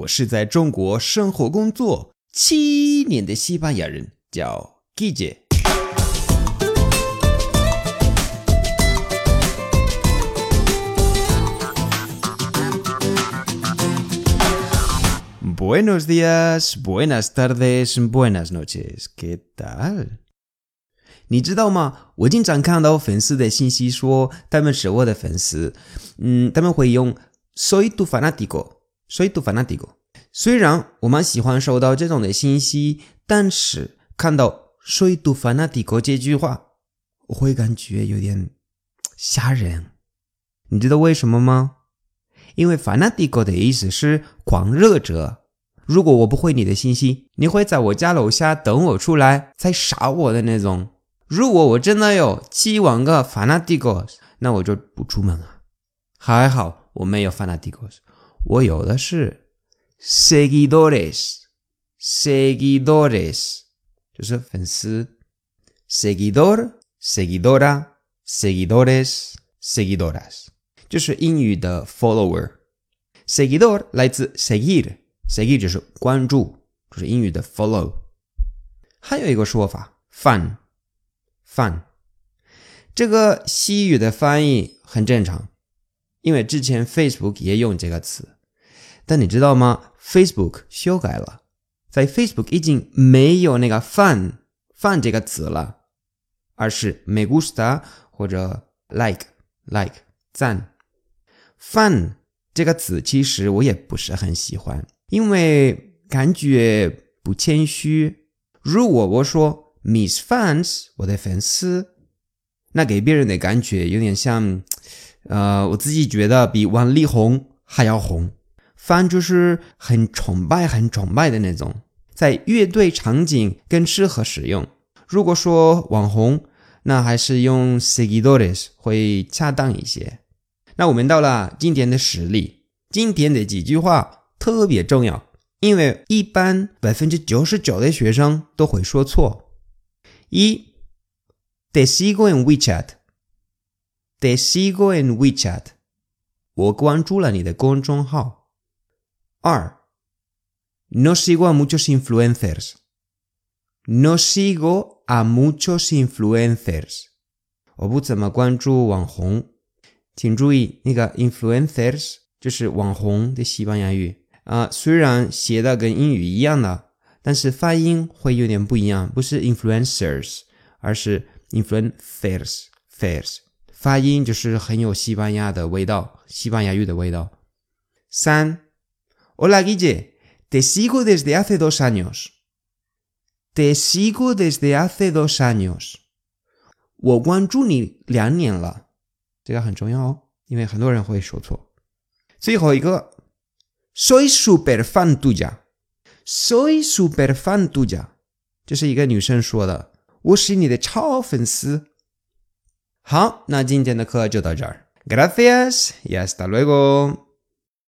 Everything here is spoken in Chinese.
我是在中国生活工作七年的西班牙人，叫 Gigi。Buenos días, buenas tardes, buenas noches. ¿Qué tal? 你知道吗？我经常看到粉丝的信息说他们是我的粉丝，嗯，他们会用 “soy tu fanático”，“soy tu fanático”。虽然我蛮喜欢收到这种的信息，但是看到 “soy tu fanático” 这句话，我会感觉有点吓人。你知道为什么吗？因为 “fanático” 的意思是狂热者。如果我不回你的信息，你会在我家楼下等我出来再杀我的那种。如果我真的有七万个烦那帝国那我就不出门了。还好我没有烦那帝国我有的是 seguidores，seguidores 就是粉丝，seguidor，seguidora，seguidores，seguidoras 就是英语的 follower。seguidor 来自 seguir，seguir 就是关注，就是英语的 follow。还有一个说法，fan。fan，这个西语的翻译很正常，因为之前 Facebook 也用这个词。但你知道吗？Facebook 修改了，在 Facebook 已经没有那个 “fun”“fun” 这个词了，而是 me gusta 或者 like like 赞。fun” 这个词其实我也不是很喜欢，因为感觉不谦虚。如果我说。Miss fans，我的粉丝，那给别人的感觉有点像，呃，我自己觉得比王力宏还要红。反正就是很崇拜、很崇拜的那种，在乐队场景更适合使用。如果说网红，那还是用 seguidores 会恰当一些。那我们到了今天的实例，今天的几句话特别重要，因为一般百分之九十九的学生都会说错。一，te sigo en WeChat WeChat，te sigo en WeChat，我关注了你的公众号。二，no sigo a muchos influencers，no sigo a muchos influencers，我不怎么关注网红。请注意，那个 influencers 就是网红的西班牙语啊，虽然写的跟英语一样的。但是发音会有点不一样，不是 influencers，而是 influencers，fairs， 发音就是很有西班牙的味道，西班牙语的味道。三，Hola Guille，te sigo desde hace dos años，te sigo desde hace dos años，我关注你两年了，这个很重要哦，因为很多人会说错。最后一个，Soy super fan tuya。Soy super fan tuya，这是一个女生说的。我是你的超粉丝。好，那今天的课就到这儿。Gracias y hasta luego。